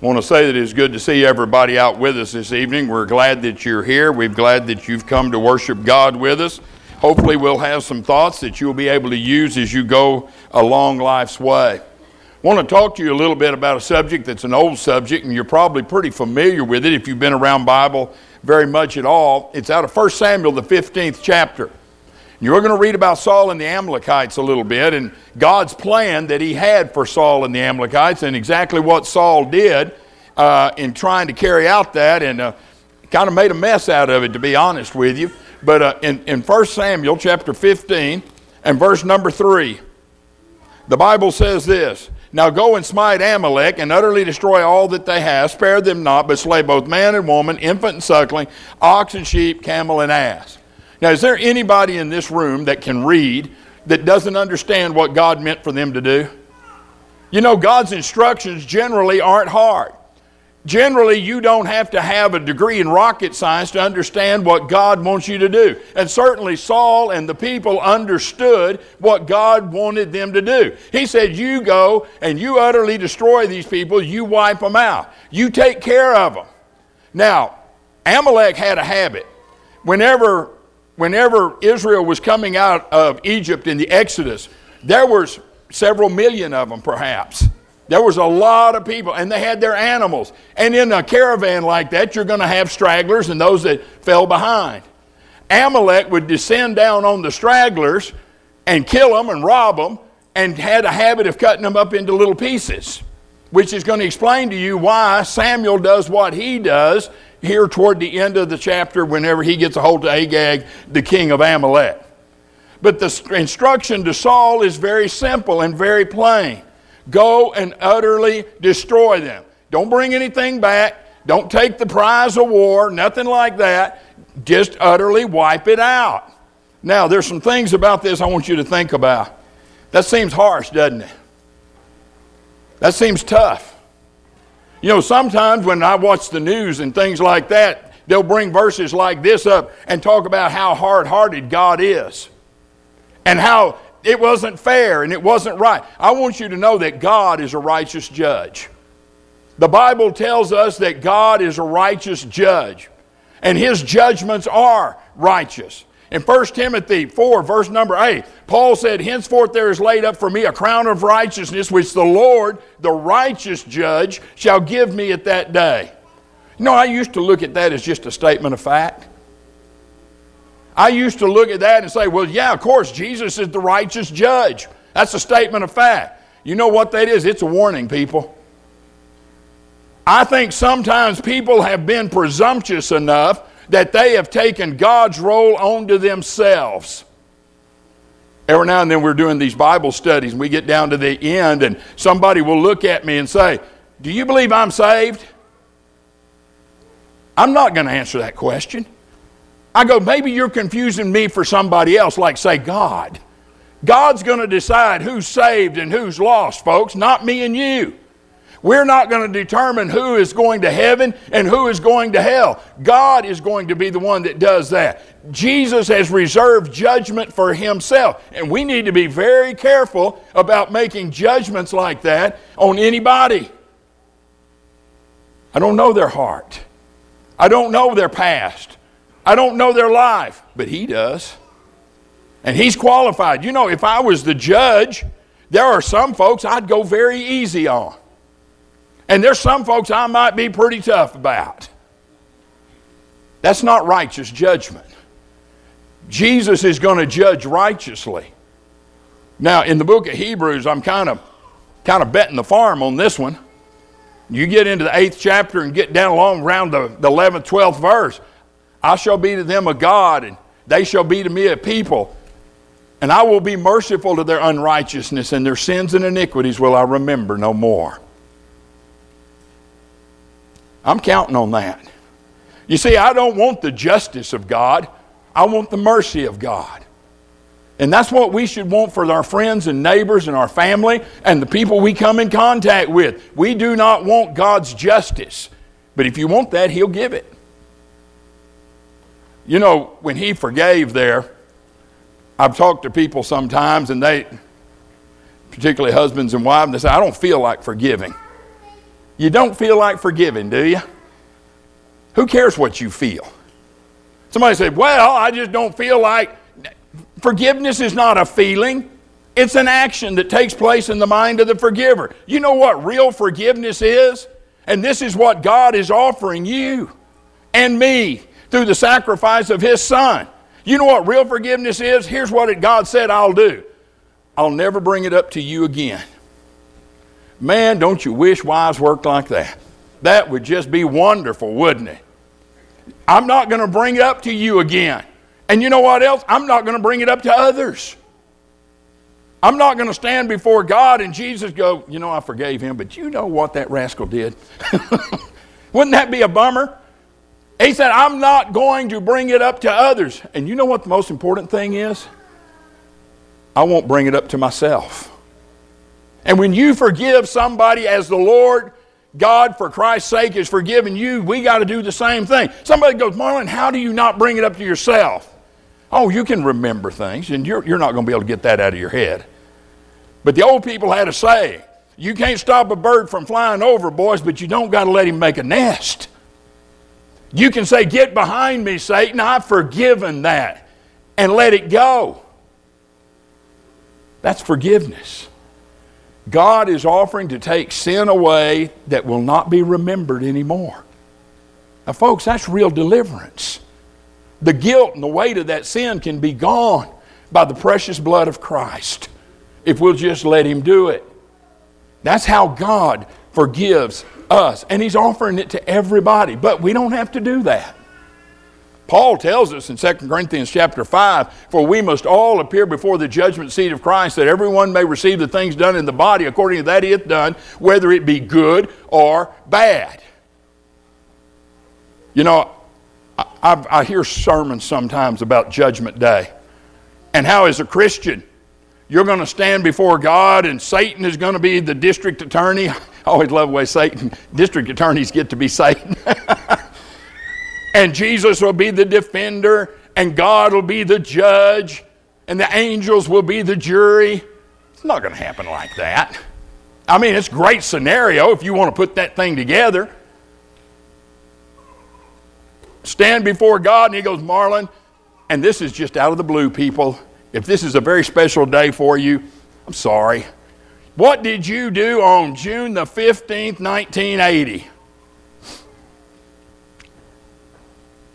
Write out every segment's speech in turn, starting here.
Want to say that it's good to see everybody out with us this evening. We're glad that you're here. We're glad that you've come to worship God with us. Hopefully, we'll have some thoughts that you'll be able to use as you go along life's way. I want to talk to you a little bit about a subject that's an old subject, and you're probably pretty familiar with it if you've been around Bible very much at all. It's out of 1 Samuel, the 15th chapter. You're going to read about Saul and the Amalekites a little bit and God's plan that he had for Saul and the Amalekites and exactly what Saul did uh, in trying to carry out that and uh, kind of made a mess out of it, to be honest with you. But uh, in, in 1 Samuel chapter 15 and verse number 3, the Bible says this Now go and smite Amalek and utterly destroy all that they have, spare them not, but slay both man and woman, infant and suckling, ox and sheep, camel and ass. Now, is there anybody in this room that can read that doesn't understand what God meant for them to do? You know, God's instructions generally aren't hard. Generally, you don't have to have a degree in rocket science to understand what God wants you to do. And certainly, Saul and the people understood what God wanted them to do. He said, You go and you utterly destroy these people, you wipe them out, you take care of them. Now, Amalek had a habit. Whenever whenever Israel was coming out of Egypt in the Exodus, there was several million of them perhaps. There was a lot of people, and they had their animals. And in a caravan like that, you're going to have stragglers and those that fell behind. Amalek would descend down on the stragglers and kill them and rob them, and had a habit of cutting them up into little pieces, which is going to explain to you why Samuel does what he does here toward the end of the chapter whenever he gets a hold of Agag, the king of Amalek. But the instruction to Saul is very simple and very plain go and utterly destroy them. Don't bring anything back. Don't take the prize of war, nothing like that. Just utterly wipe it out. Now, there's some things about this I want you to think about. That seems harsh, doesn't it? That seems tough. You know, sometimes when I watch the news and things like that, they'll bring verses like this up and talk about how hard hearted God is and how it wasn't fair and it wasn't right. I want you to know that God is a righteous judge. The Bible tells us that God is a righteous judge, and his judgments are righteous. In 1 Timothy 4, verse number 8, Paul said, Henceforth there is laid up for me a crown of righteousness, which the Lord, the righteous judge, shall give me at that day. You know, I used to look at that as just a statement of fact. I used to look at that and say, well, yeah, of course, Jesus is the righteous judge. That's a statement of fact. You know what that is? It's a warning, people. I think sometimes people have been presumptuous enough that they have taken God's role onto themselves. Every now and then we're doing these Bible studies and we get down to the end and somebody will look at me and say, Do you believe I'm saved? I'm not going to answer that question. I go, maybe you're confusing me for somebody else, like, say, God. God's going to decide who's saved and who's lost, folks, not me and you. We're not going to determine who is going to heaven and who is going to hell. God is going to be the one that does that. Jesus has reserved judgment for himself. And we need to be very careful about making judgments like that on anybody. I don't know their heart, I don't know their past, I don't know their life, but he does. And he's qualified. You know, if I was the judge, there are some folks I'd go very easy on. And there's some folks I might be pretty tough about. That's not righteous judgment. Jesus is going to judge righteously. Now, in the book of Hebrews, I'm kind of kind of betting the farm on this one. You get into the eighth chapter and get down along around the, the 11th, 12th verse. I shall be to them a God, and they shall be to me a people. And I will be merciful to their unrighteousness, and their sins and iniquities will I remember no more. I'm counting on that. You see, I don't want the justice of God, I want the mercy of God. And that's what we should want for our friends and neighbors and our family and the people we come in contact with. We do not want God's justice. But if you want that, He'll give it. You know, when He forgave there, I've talked to people sometimes and they, particularly husbands and wives, and they say, I don't feel like forgiving. You don't feel like forgiving, do you? Who cares what you feel? Somebody said, Well, I just don't feel like. Forgiveness is not a feeling, it's an action that takes place in the mind of the forgiver. You know what real forgiveness is? And this is what God is offering you and me through the sacrifice of His Son. You know what real forgiveness is? Here's what God said I'll do I'll never bring it up to you again. Man, don't you wish wives worked like that? That would just be wonderful, wouldn't it? I'm not going to bring it up to you again. And you know what else? I'm not going to bring it up to others. I'm not going to stand before God and Jesus go, you know, I forgave him, but you know what that rascal did? Wouldn't that be a bummer? He said, I'm not going to bring it up to others. And you know what the most important thing is? I won't bring it up to myself. And when you forgive somebody as the Lord God, for Christ's sake, has forgiven you, we got to do the same thing. Somebody goes, Marlon, how do you not bring it up to yourself? Oh, you can remember things, and you're, you're not going to be able to get that out of your head. But the old people had a saying you can't stop a bird from flying over, boys, but you don't got to let him make a nest. You can say, Get behind me, Satan, I've forgiven that, and let it go. That's forgiveness. God is offering to take sin away that will not be remembered anymore. Now, folks, that's real deliverance. The guilt and the weight of that sin can be gone by the precious blood of Christ if we'll just let Him do it. That's how God forgives us. And He's offering it to everybody, but we don't have to do that. Paul tells us in 2 Corinthians chapter 5 For we must all appear before the judgment seat of Christ, that everyone may receive the things done in the body according to that he hath done, whether it be good or bad. You know, I, I hear sermons sometimes about Judgment Day and how, as a Christian, you're going to stand before God and Satan is going to be the district attorney. I always love the way Satan, district attorneys get to be Satan. and Jesus will be the defender, and God will be the judge, and the angels will be the jury. It's not going to happen like that. I mean, it's a great scenario if you want to put that thing together. Stand before God, and he goes, Marlon, and this is just out of the blue, people. If this is a very special day for you, I'm sorry. What did you do on June the 15th, 1980?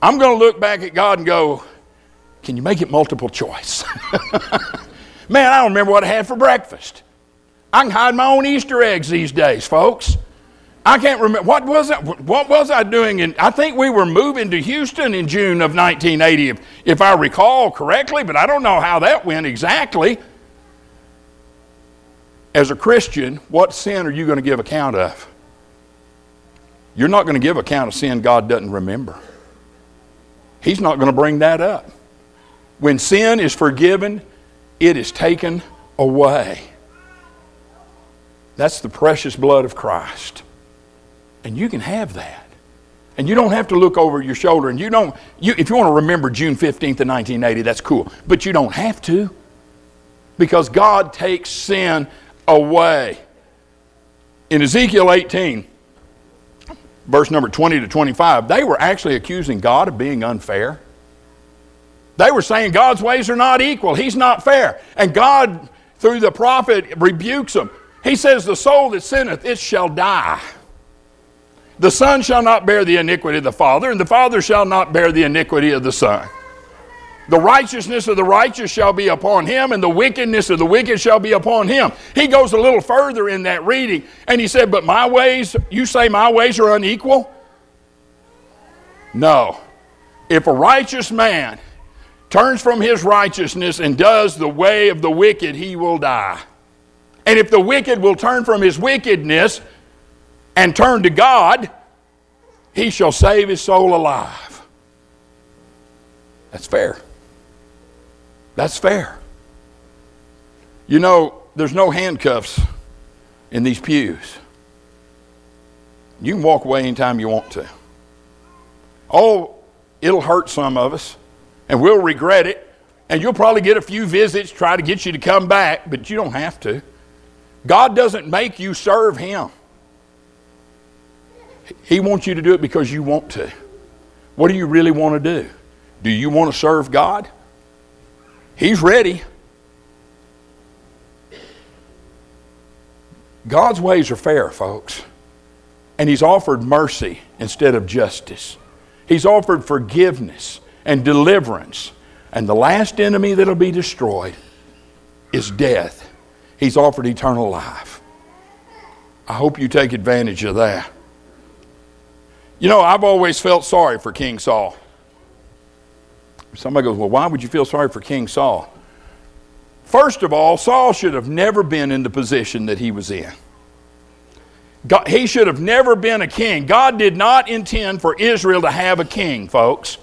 I'm going to look back at God and go, can you make it multiple choice? Man, I don't remember what I had for breakfast. I can hide my own Easter eggs these days, folks. I can't remember what was I, what was I doing in I think we were moving to Houston in June of 1980 if, if I recall correctly, but I don't know how that went exactly. As a Christian, what sin are you going to give account of? You're not going to give account of sin God doesn't remember. He's not going to bring that up. When sin is forgiven, it is taken away. That's the precious blood of Christ. And you can have that. And you don't have to look over your shoulder. And you don't, you, if you want to remember June 15th of 1980, that's cool. But you don't have to. Because God takes sin away. In Ezekiel 18, verse number 20 to 25, they were actually accusing God of being unfair. They were saying God's ways are not equal, He's not fair. And God, through the prophet, rebukes them. He says, The soul that sinneth, it shall die. The Son shall not bear the iniquity of the Father, and the Father shall not bear the iniquity of the Son. The righteousness of the righteous shall be upon him, and the wickedness of the wicked shall be upon him. He goes a little further in that reading, and he said, But my ways, you say my ways are unequal? No. If a righteous man turns from his righteousness and does the way of the wicked, he will die. And if the wicked will turn from his wickedness and turn to God, he shall save his soul alive. That's fair. That's fair. You know, there's no handcuffs in these pews. You can walk away anytime you want to. Oh, it'll hurt some of us, and we'll regret it, and you'll probably get a few visits, try to get you to come back, but you don't have to. God doesn't make you serve Him. He wants you to do it because you want to. What do you really want to do? Do you want to serve God? He's ready. God's ways are fair, folks. And He's offered mercy instead of justice. He's offered forgiveness and deliverance. And the last enemy that'll be destroyed is death. He's offered eternal life. I hope you take advantage of that. You know, I've always felt sorry for King Saul. Somebody goes, Well, why would you feel sorry for King Saul? First of all, Saul should have never been in the position that he was in. God, he should have never been a king. God did not intend for Israel to have a king, folks.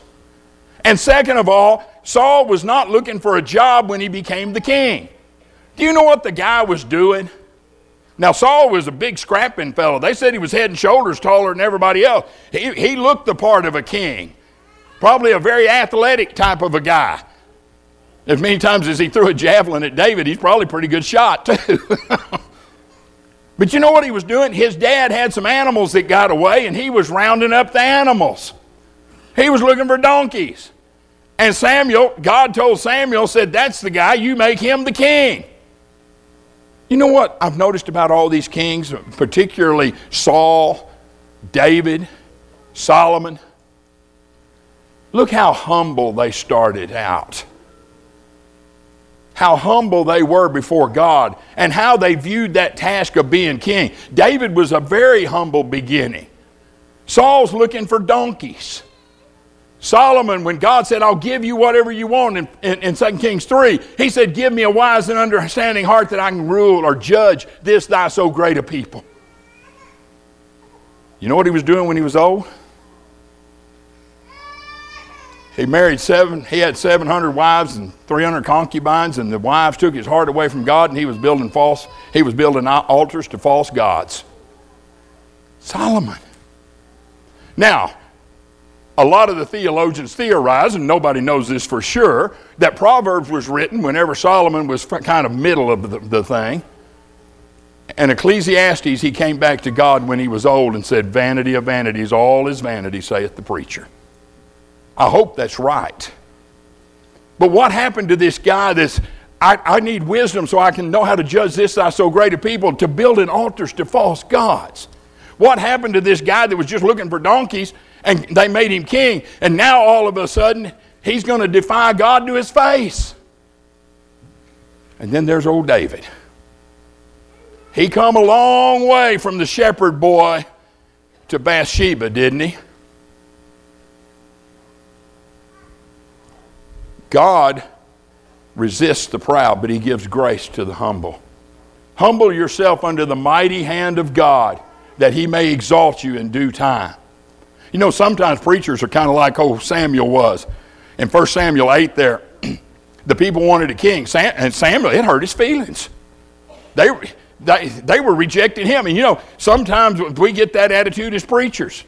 And second of all, Saul was not looking for a job when he became the king. Do you know what the guy was doing? Now, Saul was a big scrapping fellow. They said he was head and shoulders taller than everybody else. He, he looked the part of a king, probably a very athletic type of a guy. As many times as he threw a javelin at David, he's probably a pretty good shot, too. but you know what he was doing? His dad had some animals that got away, and he was rounding up the animals. He was looking for donkeys. And Samuel, God told Samuel, said, That's the guy, you make him the king. You know what I've noticed about all these kings, particularly Saul, David, Solomon? Look how humble they started out. How humble they were before God and how they viewed that task of being king. David was a very humble beginning. Saul's looking for donkeys. Solomon, when God said, I'll give you whatever you want in, in, in 2 Kings 3, he said, Give me a wise and understanding heart that I can rule or judge this thy so great a people. You know what he was doing when he was old? He married seven, he had 700 wives and 300 concubines, and the wives took his heart away from God, and he was building false, he was building altars to false gods. Solomon. Now, a lot of the theologians theorize, and nobody knows this for sure, that Proverbs was written whenever Solomon was kind of middle of the, the thing. And Ecclesiastes, he came back to God when he was old and said, Vanity of vanities, all is vanity, saith the preacher. I hope that's right. But what happened to this guy that's, I, I need wisdom so I can know how to judge this thy so great a people, to building altars to false gods? What happened to this guy that was just looking for donkeys and they made him king. And now all of a sudden, he's going to defy God to his face. And then there's old David. He come a long way from the shepherd boy to Bathsheba, didn't he? God resists the proud, but he gives grace to the humble. Humble yourself under the mighty hand of God, that he may exalt you in due time. You know, sometimes preachers are kind of like old Samuel was. In 1 Samuel 8 there, the people wanted a king. Sam, and Samuel, it hurt his feelings. They, they, they were rejecting him. And you know, sometimes we get that attitude as preachers.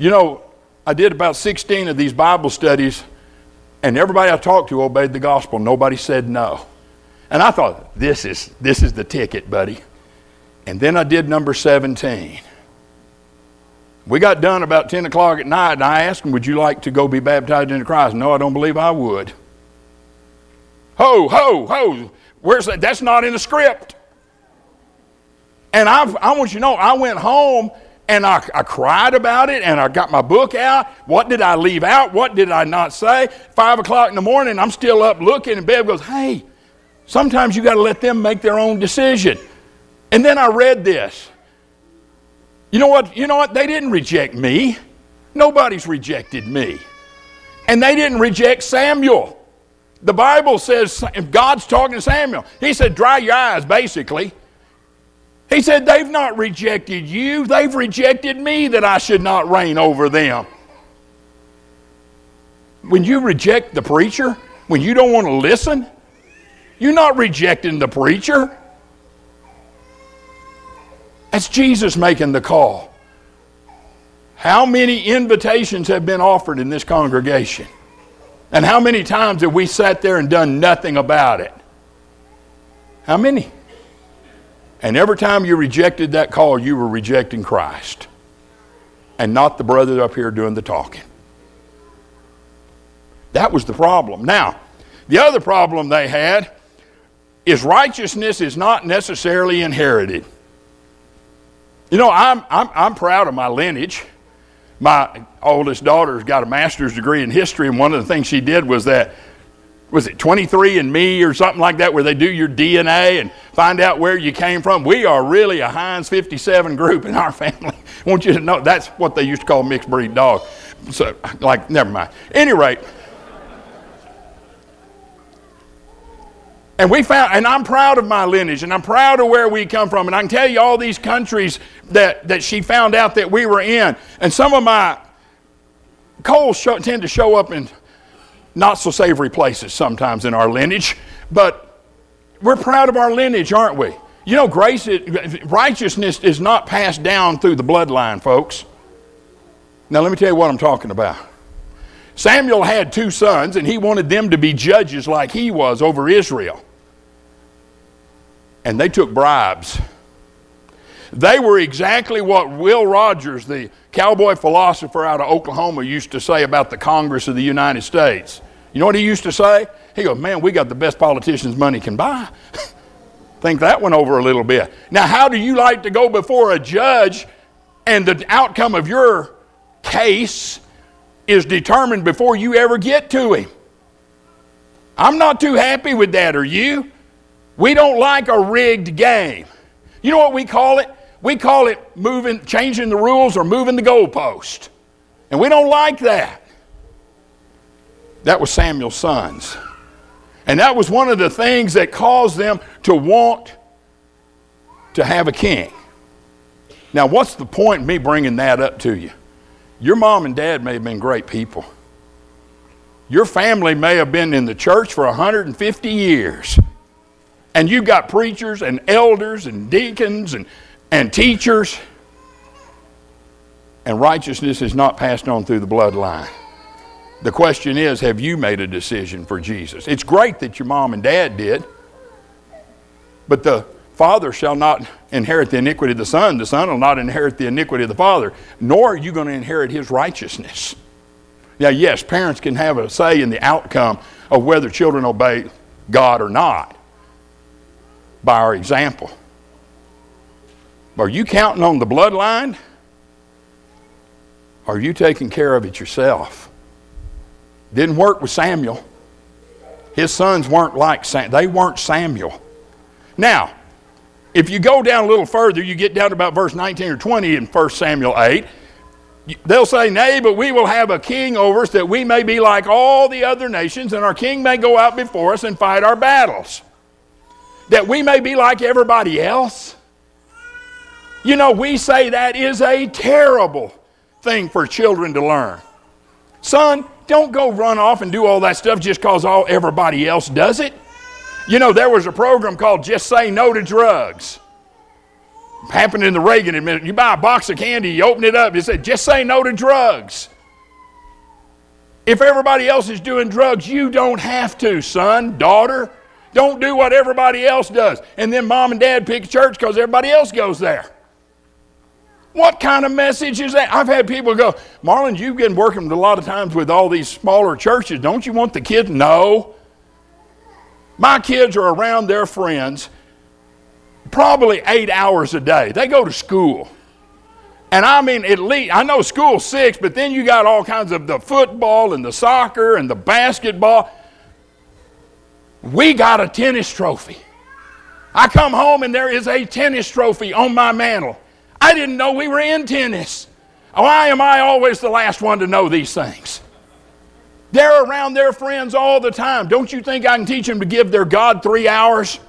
You know, I did about 16 of these Bible studies, and everybody I talked to obeyed the gospel. Nobody said no. And I thought, this is, this is the ticket, buddy. And then I did number 17. We got done about 10 o'clock at night, and I asked him, Would you like to go be baptized into Christ? No, I don't believe I would. Ho, ho, ho. Where's that? That's not in the script. And I've, I want you to know, I went home and I, I, cried about it and I got my book out. What did I leave out? What did I not say? Five o'clock in the morning, I'm still up looking, and Bev goes, Hey, sometimes you got to let them make their own decision. And then I read this. You know what? You know what? They didn't reject me. Nobody's rejected me. And they didn't reject Samuel. The Bible says, if God's talking to Samuel, he said, dry your eyes, basically. He said, they've not rejected you, they've rejected me that I should not reign over them. When you reject the preacher, when you don't want to listen, you're not rejecting the preacher. That's Jesus making the call. How many invitations have been offered in this congregation? And how many times have we sat there and done nothing about it? How many? And every time you rejected that call, you were rejecting Christ. and not the brother up here doing the talking. That was the problem. Now, the other problem they had is righteousness is not necessarily inherited. You know, I'm, I'm, I'm proud of my lineage. My oldest daughter's got a master's degree in history, and one of the things she did was that was it 23 and me or something like that where they do your dna and find out where you came from? We are really a heinz 57 group in our family. I want you to know that's what they used to call mixed breed dog. So like never mind. Any rate and we found and i'm proud of my lineage and i'm proud of where we come from and i can tell you all these countries that, that she found out that we were in and some of my coals tend to show up in not so savory places sometimes in our lineage, but we're proud of our lineage, aren't we? You know, grace, righteousness is not passed down through the bloodline, folks. Now, let me tell you what I'm talking about. Samuel had two sons, and he wanted them to be judges like he was over Israel. And they took bribes. They were exactly what Will Rogers, the cowboy philosopher out of Oklahoma, used to say about the Congress of the United States. You know what he used to say? He goes, Man, we got the best politicians money can buy. Think that one over a little bit. Now, how do you like to go before a judge and the outcome of your case is determined before you ever get to him? I'm not too happy with that, are you? We don't like a rigged game. You know what we call it? We call it moving, changing the rules or moving the goalpost. And we don't like that. That was Samuel's sons. And that was one of the things that caused them to want to have a king. Now, what's the point in me bringing that up to you? Your mom and dad may have been great people. Your family may have been in the church for 150 years. And you've got preachers and elders and deacons and, and teachers. And righteousness is not passed on through the bloodline. The question is have you made a decision for Jesus? It's great that your mom and dad did, but the father shall not inherit the iniquity of the son. The son will not inherit the iniquity of the father, nor are you going to inherit his righteousness. Now, yes, parents can have a say in the outcome of whether children obey God or not by our example. Are you counting on the bloodline? Are you taking care of it yourself? Didn't work with Samuel. His sons weren't like Sam, they weren't Samuel. Now, if you go down a little further, you get down to about verse 19 or 20 in 1 Samuel 8. They'll say, Nay, but we will have a king over us that we may be like all the other nations, and our king may go out before us and fight our battles. That we may be like everybody else. You know, we say that is a terrible thing for children to learn. Son, don't go run off and do all that stuff just because all everybody else does it. You know, there was a program called Just Say No to Drugs. Happened in the Reagan administration. You buy a box of candy, you open it up, it said, Just say no to drugs. If everybody else is doing drugs, you don't have to, son, daughter. Don't do what everybody else does. And then mom and dad pick church because everybody else goes there. What kind of message is that? I've had people go, Marlon, you've been working a lot of times with all these smaller churches. Don't you want the kids? No. My kids are around their friends probably eight hours a day. They go to school. And I mean, at least, I know school's six, but then you got all kinds of the football and the soccer and the basketball. We got a tennis trophy. I come home and there is a tennis trophy on my mantle. I didn't know we were in tennis. Why am I always the last one to know these things? They're around their friends all the time. Don't you think I can teach them to give their God three hours?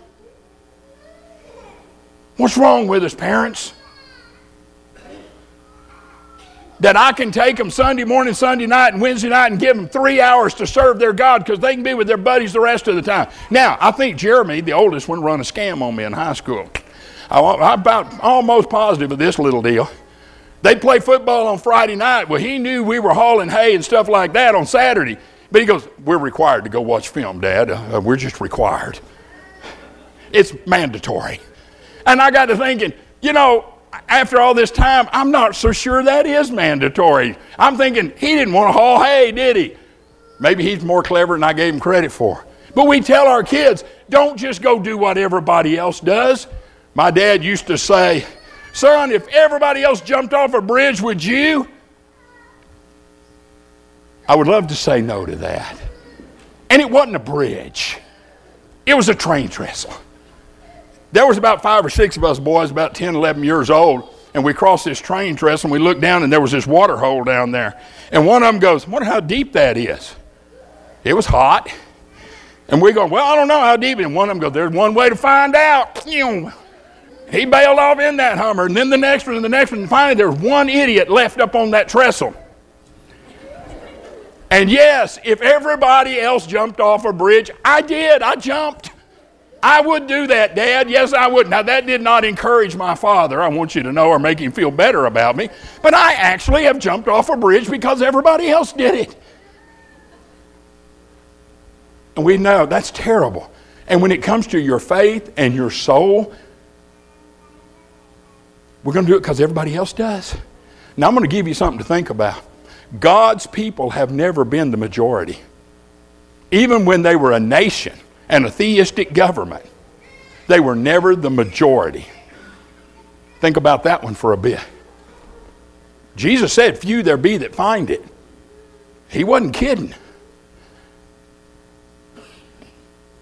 What's wrong with us, parents? That I can take them Sunday morning, Sunday night, and Wednesday night and give them three hours to serve their God because they can be with their buddies the rest of the time. Now, I think Jeremy, the oldest one, run a scam on me in high school. I'm about almost positive of this little deal. They'd play football on Friday night. Well, he knew we were hauling hay and stuff like that on Saturday. But he goes, We're required to go watch film, Dad. Uh, we're just required. It's mandatory. And I got to thinking, you know, after all this time, I'm not so sure that is mandatory. I'm thinking he didn't want to haul hay, did he? Maybe he's more clever than I gave him credit for. But we tell our kids, don't just go do what everybody else does. My dad used to say, Son, if everybody else jumped off a bridge, would you? I would love to say no to that. And it wasn't a bridge, it was a train trestle. There was about five or six of us boys, about 10, 11 years old, and we crossed this train trestle and we looked down and there was this water hole down there. And one of them goes, wonder how deep that is. It was hot. And we go, well, I don't know how deep. And one of them goes, there's one way to find out. He bailed off in that Hummer. And then the next one and the next one. And finally, there's one idiot left up on that trestle. And yes, if everybody else jumped off a bridge, I did. I jumped. I would do that, Dad. Yes, I would. Now, that did not encourage my father, I want you to know, or make him feel better about me. But I actually have jumped off a bridge because everybody else did it. And we know that's terrible. And when it comes to your faith and your soul, we're going to do it because everybody else does. Now, I'm going to give you something to think about. God's people have never been the majority. Even when they were a nation and a theistic government, they were never the majority. Think about that one for a bit. Jesus said, Few there be that find it. He wasn't kidding.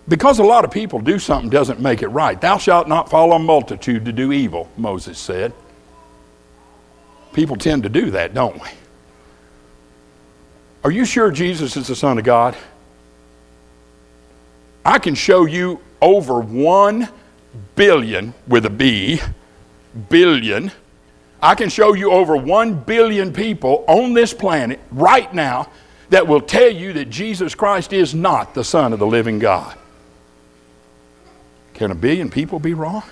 Because a lot of people do something doesn't make it right. Thou shalt not follow a multitude to do evil, Moses said. People tend to do that, don't we? Are you sure Jesus is the Son of God? I can show you over 1 billion with a B, billion. I can show you over 1 billion people on this planet right now that will tell you that Jesus Christ is not the Son of the living God. Can a billion people be wrong?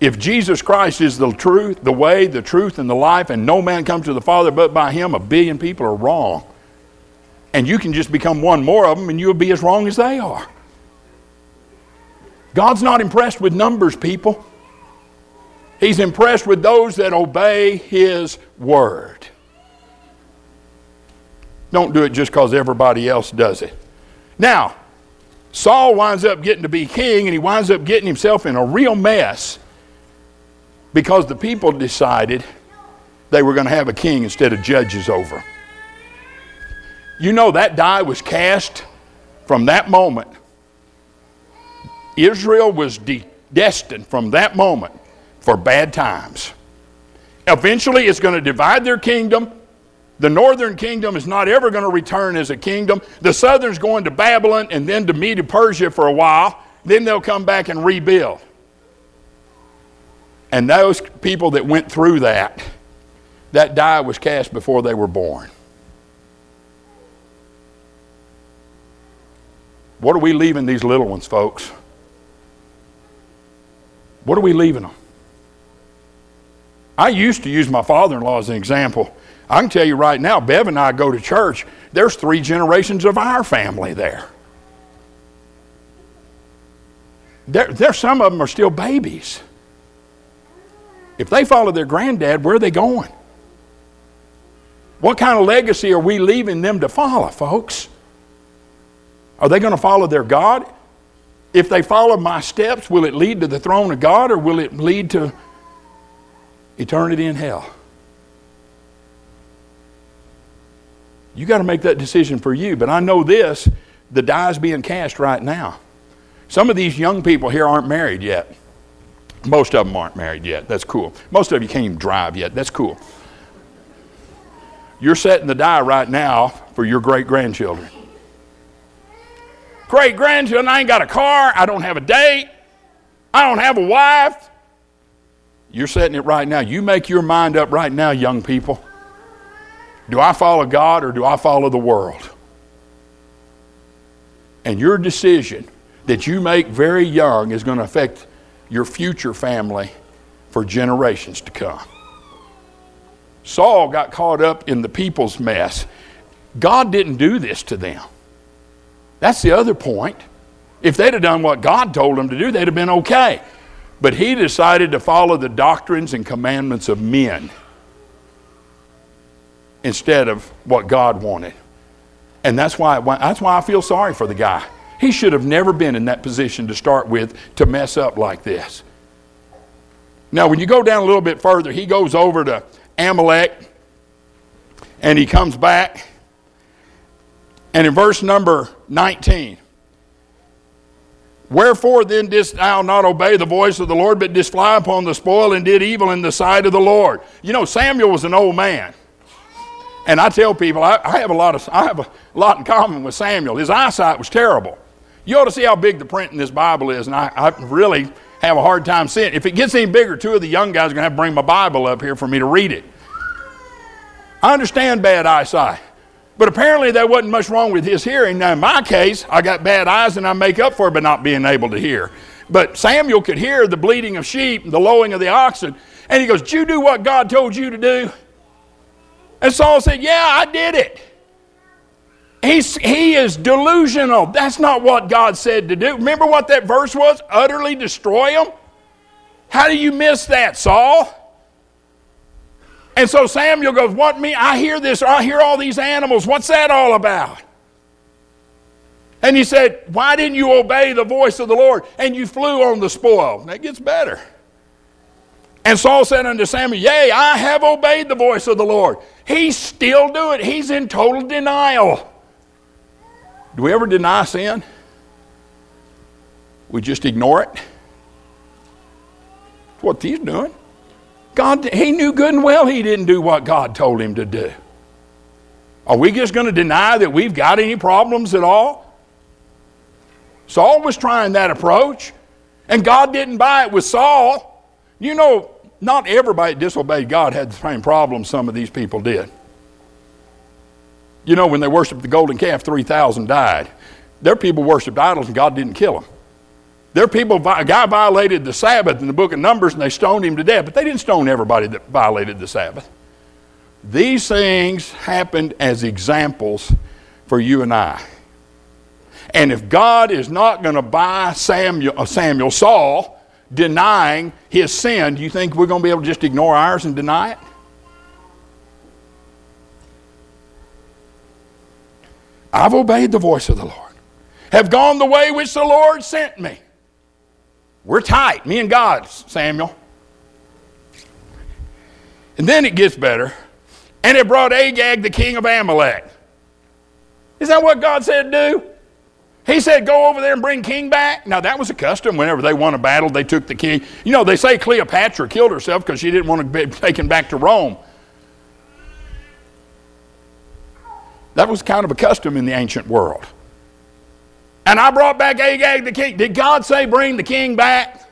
If Jesus Christ is the truth, the way, the truth, and the life, and no man comes to the Father but by him, a billion people are wrong. And you can just become one more of them and you'll be as wrong as they are. God's not impressed with numbers, people. He's impressed with those that obey His word. Don't do it just because everybody else does it. Now, Saul winds up getting to be king and he winds up getting himself in a real mess because the people decided they were going to have a king instead of judges over. You know that die was cast from that moment. Israel was de- destined from that moment for bad times. Eventually, it's going to divide their kingdom the northern kingdom is not ever going to return as a kingdom. The southern's going to Babylon and then to Medo Persia for a while. Then they'll come back and rebuild. And those people that went through that, that die was cast before they were born. What are we leaving these little ones, folks? What are we leaving them? I used to use my father in law as an example. I can tell you right now, Bev and I go to church, there's three generations of our family there. There, there some of them are still babies. If they follow their granddad, where are they going? What kind of legacy are we leaving them to follow, folks? Are they going to follow their God? If they follow my steps, will it lead to the throne of God or will it lead to eternity in hell? You got to make that decision for you. But I know this the die is being cast right now. Some of these young people here aren't married yet. Most of them aren't married yet. That's cool. Most of you can't even drive yet. That's cool. You're setting the die right now for your great grandchildren. Great grandchildren, I ain't got a car. I don't have a date. I don't have a wife. You're setting it right now. You make your mind up right now, young people. Do I follow God or do I follow the world? And your decision that you make very young is going to affect your future family for generations to come. Saul got caught up in the people's mess. God didn't do this to them. That's the other point. If they'd have done what God told them to do, they'd have been okay. But he decided to follow the doctrines and commandments of men instead of what God wanted. And that's why, that's why I feel sorry for the guy. He should have never been in that position to start with to mess up like this. Now, when you go down a little bit further, he goes over to Amalek and he comes back. And in verse number 19, Wherefore then didst thou not obey the voice of the Lord, but didst fly upon the spoil and did evil in the sight of the Lord? You know, Samuel was an old man. And I tell people, I, I, have a lot of, I have a lot in common with Samuel. His eyesight was terrible. You ought to see how big the print in this Bible is, and I, I really have a hard time seeing it. If it gets any bigger, two of the young guys are going to have to bring my Bible up here for me to read it. I understand bad eyesight. But apparently there wasn't much wrong with his hearing. Now, in my case, I got bad eyes and I make up for it by not being able to hear. But Samuel could hear the bleating of sheep, and the lowing of the oxen. And he goes, Did you do what God told you to do? And Saul said, Yeah, I did it. He's, he is delusional. That's not what God said to do. Remember what that verse was? Utterly destroy them? How do you miss that, Saul? And so Samuel goes, What me? I hear this, I hear all these animals. What's that all about? And he said, Why didn't you obey the voice of the Lord? And you flew on the spoil. That gets better. And Saul said unto Samuel, Yea, I have obeyed the voice of the Lord. He's still doing it. He's in total denial. Do we ever deny sin? We just ignore it. What he's doing. God, he knew good and well he didn't do what God told him to do. Are we just going to deny that we've got any problems at all? Saul was trying that approach, and God didn't buy it with Saul. You know, not everybody that disobeyed God had the same problem some of these people did. You know, when they worshiped the golden calf, 3,000 died. Their people worshiped idols, and God didn't kill them. There people, a guy violated the Sabbath in the book of Numbers and they stoned him to death, but they didn't stone everybody that violated the Sabbath. These things happened as examples for you and I. And if God is not going to buy Samuel, uh, Samuel, Saul, denying his sin, do you think we're going to be able to just ignore ours and deny it? I've obeyed the voice of the Lord, have gone the way which the Lord sent me. We're tight, me and God, Samuel. And then it gets better. And it brought Agag, the king of Amalek. Is that what God said do? He said, Go over there and bring king back. Now, that was a custom. Whenever they won a battle, they took the king. You know, they say Cleopatra killed herself because she didn't want to be taken back to Rome. That was kind of a custom in the ancient world. And I brought back Agag the king. Did God say bring the king back?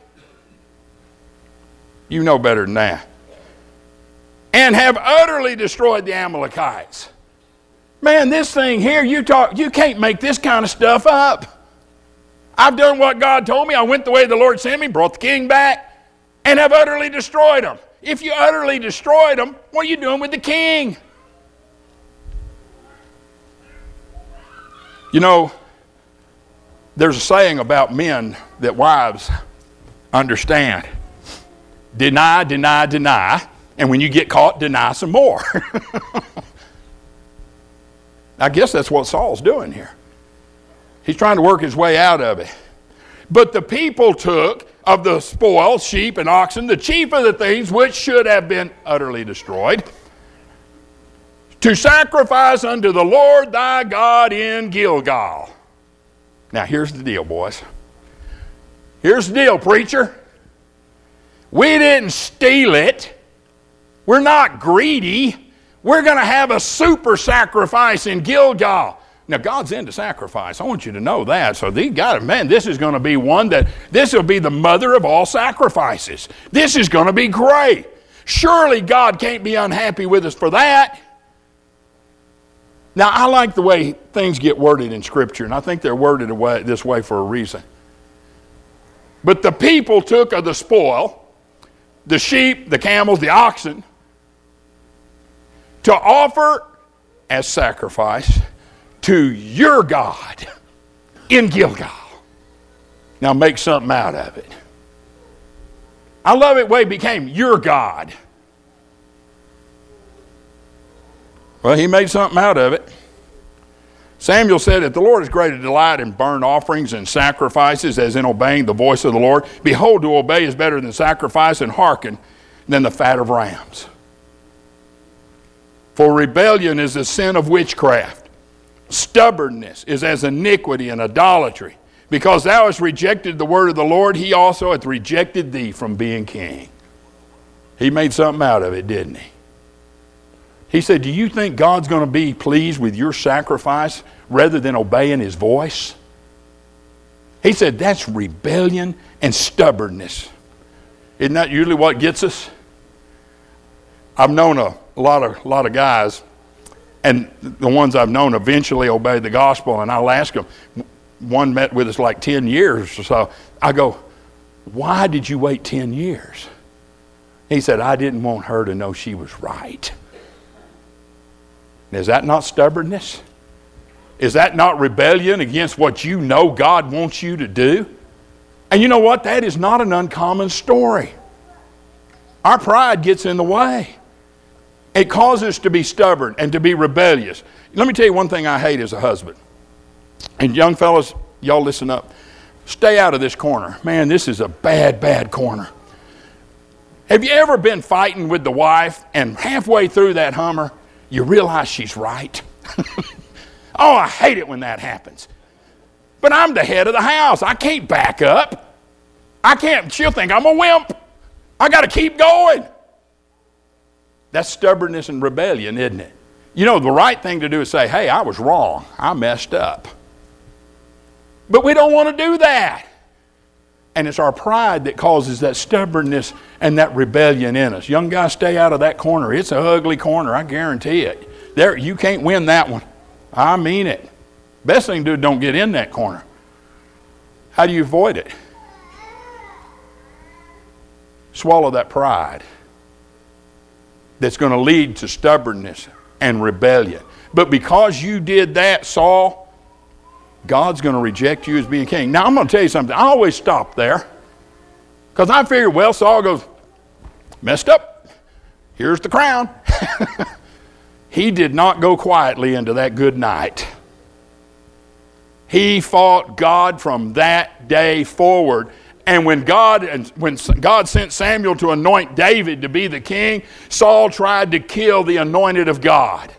You know better than that. And have utterly destroyed the Amalekites. Man, this thing here, you talk, you can't make this kind of stuff up. I've done what God told me. I went the way the Lord sent me, brought the king back, and have utterly destroyed them. If you utterly destroyed them, what are you doing with the king? You know, there's a saying about men that wives understand deny, deny, deny, and when you get caught, deny some more. I guess that's what Saul's doing here. He's trying to work his way out of it. But the people took of the spoil, sheep and oxen, the chief of the things which should have been utterly destroyed, to sacrifice unto the Lord thy God in Gilgal. Now, here's the deal, boys. Here's the deal, preacher. We didn't steal it. We're not greedy. We're going to have a super sacrifice in Gilgal. Now, God's into sacrifice. I want you to know that. So, these guys, man, this is going to be one that, this will be the mother of all sacrifices. This is going to be great. Surely God can't be unhappy with us for that. Now, I like the way things get worded in Scripture, and I think they're worded away, this way for a reason. But the people took of the spoil, the sheep, the camels, the oxen, to offer as sacrifice to your God in Gilgal. Now, make something out of it. I love it way became your God. Well, he made something out of it. Samuel said, If the Lord is greater delight in burnt offerings and sacrifices as in obeying the voice of the Lord, behold, to obey is better than sacrifice, and hearken than the fat of rams. For rebellion is the sin of witchcraft. Stubbornness is as iniquity and idolatry. Because thou hast rejected the word of the Lord, he also hath rejected thee from being king. He made something out of it, didn't he? He said, Do you think God's going to be pleased with your sacrifice rather than obeying his voice? He said, That's rebellion and stubbornness. Isn't that usually what gets us? I've known a lot of, a lot of guys, and the ones I've known eventually obey the gospel, and I'll ask them, one met with us like 10 years or so. I go, Why did you wait 10 years? He said, I didn't want her to know she was right. Is that not stubbornness? Is that not rebellion against what you know God wants you to do? And you know what? That is not an uncommon story. Our pride gets in the way. It causes us to be stubborn and to be rebellious. Let me tell you one thing I hate as a husband. And young fellas, y'all listen up. Stay out of this corner. Man, this is a bad, bad corner. Have you ever been fighting with the wife and halfway through that Hummer, you realize she's right? oh, I hate it when that happens. But I'm the head of the house. I can't back up. I can't, she'll think I'm a wimp. I got to keep going. That's stubbornness and rebellion, isn't it? You know, the right thing to do is say, hey, I was wrong. I messed up. But we don't want to do that. And it's our pride that causes that stubbornness and that rebellion in us. Young guys, stay out of that corner. It's an ugly corner, I guarantee it. There, you can't win that one. I mean it. Best thing to do, don't get in that corner. How do you avoid it? Swallow that pride that's going to lead to stubbornness and rebellion. But because you did that, Saul, God's going to reject you as being king. Now, I'm going to tell you something. I always stop there because I figure, well, Saul goes, messed up. Here's the crown. he did not go quietly into that good night. He fought God from that day forward. And when God, and when God sent Samuel to anoint David to be the king, Saul tried to kill the anointed of God.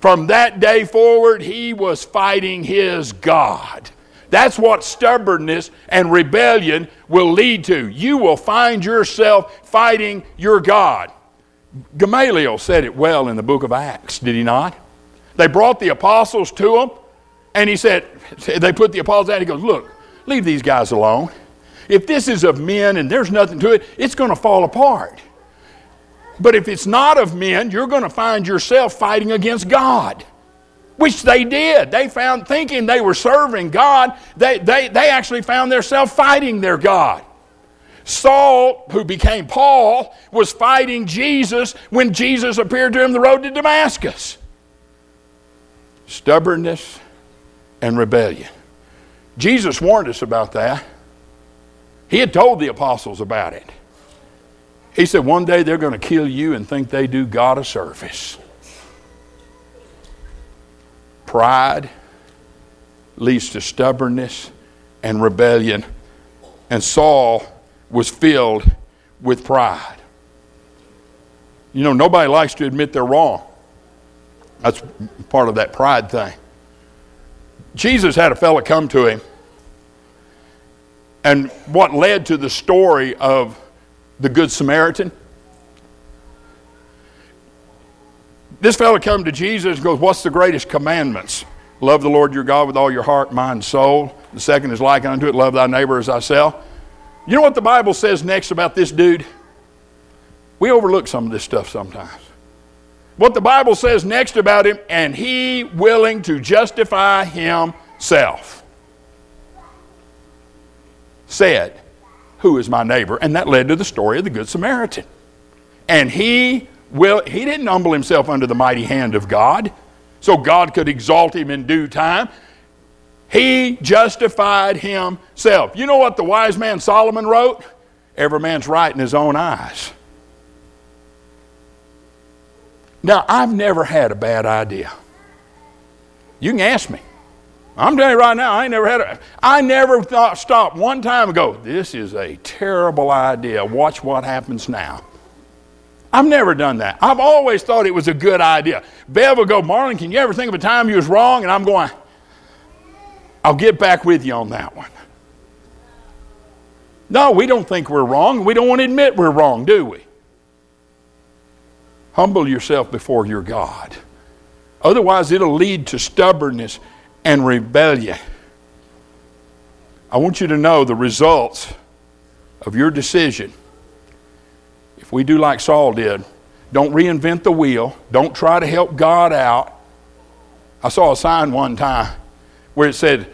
From that day forward, he was fighting his God. That's what stubbornness and rebellion will lead to. You will find yourself fighting your God. Gamaliel said it well in the book of Acts, did he not? They brought the apostles to him, and he said, they put the apostles out, he goes, Look, leave these guys alone. If this is of men and there's nothing to it, it's going to fall apart. But if it's not of men, you're going to find yourself fighting against God. Which they did. They found, thinking they were serving God, they, they, they actually found themselves fighting their God. Saul, who became Paul, was fighting Jesus when Jesus appeared to him the road to Damascus. Stubbornness and rebellion. Jesus warned us about that. He had told the apostles about it. He said, One day they're going to kill you and think they do God a service. Pride leads to stubbornness and rebellion, and Saul was filled with pride. You know, nobody likes to admit they're wrong. That's part of that pride thing. Jesus had a fellow come to him, and what led to the story of the Good Samaritan. This fellow come to Jesus and goes, What's the greatest commandments? Love the Lord your God with all your heart, mind, soul. The second is like unto it, love thy neighbor as thyself. You know what the Bible says next about this dude? We overlook some of this stuff sometimes. What the Bible says next about him, and he willing to justify himself. Said, who is my neighbor? And that led to the story of the Good Samaritan. And he will he didn't humble himself under the mighty hand of God, so God could exalt him in due time. He justified himself. You know what the wise man Solomon wrote? every man's right in his own eyes. Now, I've never had a bad idea. You can ask me. I'm telling you right now, I ain't never had a, I never thought, stopped one time ago, this is a terrible idea. Watch what happens now. I've never done that. I've always thought it was a good idea. Bev will go, Marlon, can you ever think of a time you was wrong? And I'm going, I'll get back with you on that one. No, we don't think we're wrong. We don't want to admit we're wrong, do we? Humble yourself before your God. Otherwise, it'll lead to stubbornness and rebellion. I want you to know the results of your decision. If we do like Saul did, don't reinvent the wheel, don't try to help God out. I saw a sign one time where it said,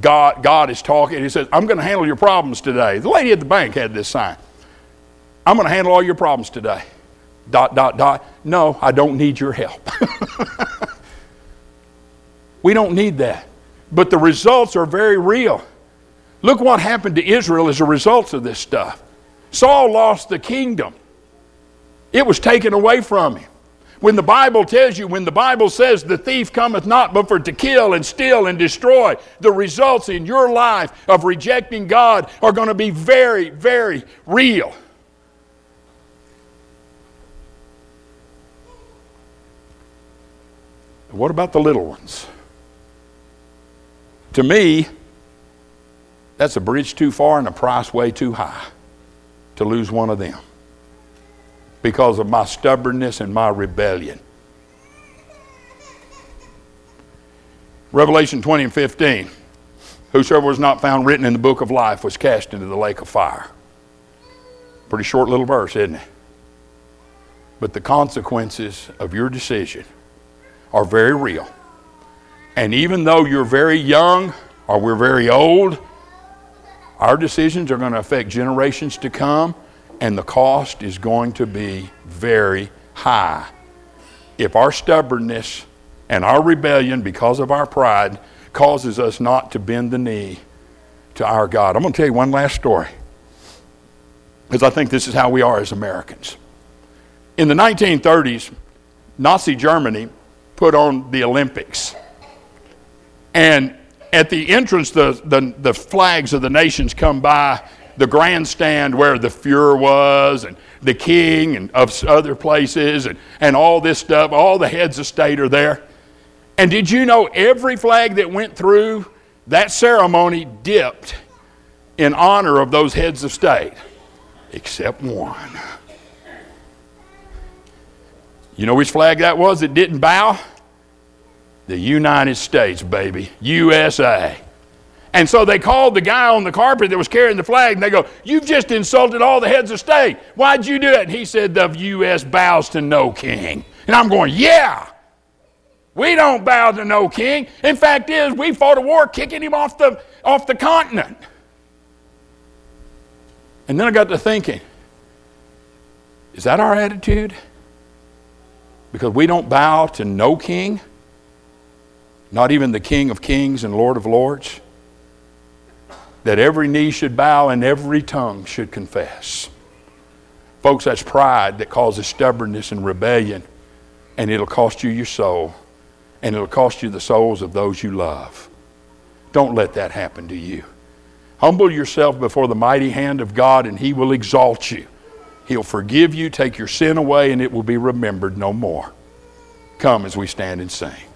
God, God is talking. He says, I'm going to handle your problems today. The lady at the bank had this sign. I'm going to handle all your problems today. Dot, dot, dot. No, I don't need your help. we don't need that. But the results are very real. Look what happened to Israel as a result of this stuff. Saul lost the kingdom, it was taken away from him. When the Bible tells you, when the Bible says the thief cometh not but for to kill and steal and destroy, the results in your life of rejecting God are going to be very, very real. What about the little ones? To me, that's a bridge too far and a price way too high to lose one of them because of my stubbornness and my rebellion. Revelation 20 and 15. Whosoever was not found written in the book of life was cast into the lake of fire. Pretty short little verse, isn't it? But the consequences of your decision are very real. And even though you're very young or we're very old, our decisions are going to affect generations to come and the cost is going to be very high. If our stubbornness and our rebellion, because of our pride, causes us not to bend the knee to our God. I'm going to tell you one last story because I think this is how we are as Americans. In the 1930s, Nazi Germany put on the Olympics. And at the entrance, the, the, the flags of the nations come by the grandstand where the Fuhrer was and the king and of other places and, and all this stuff. All the heads of state are there. And did you know every flag that went through that ceremony dipped in honor of those heads of state? Except one. You know which flag that was that didn't bow? The United States, baby. USA. And so they called the guy on the carpet that was carrying the flag and they go, You've just insulted all the heads of state. Why'd you do it? And he said, The U.S. bows to no king. And I'm going, Yeah. We don't bow to no king. In fact, is we fought a war kicking him off the off the continent. And then I got to thinking, is that our attitude? Because we don't bow to no king, not even the King of Kings and Lord of Lords that every knee should bow and every tongue should confess. Folks, that's pride that causes stubbornness and rebellion, and it'll cost you your soul, and it'll cost you the souls of those you love. Don't let that happen to you. Humble yourself before the mighty hand of God, and He will exalt you. He'll forgive you, take your sin away, and it will be remembered no more. Come as we stand and sing.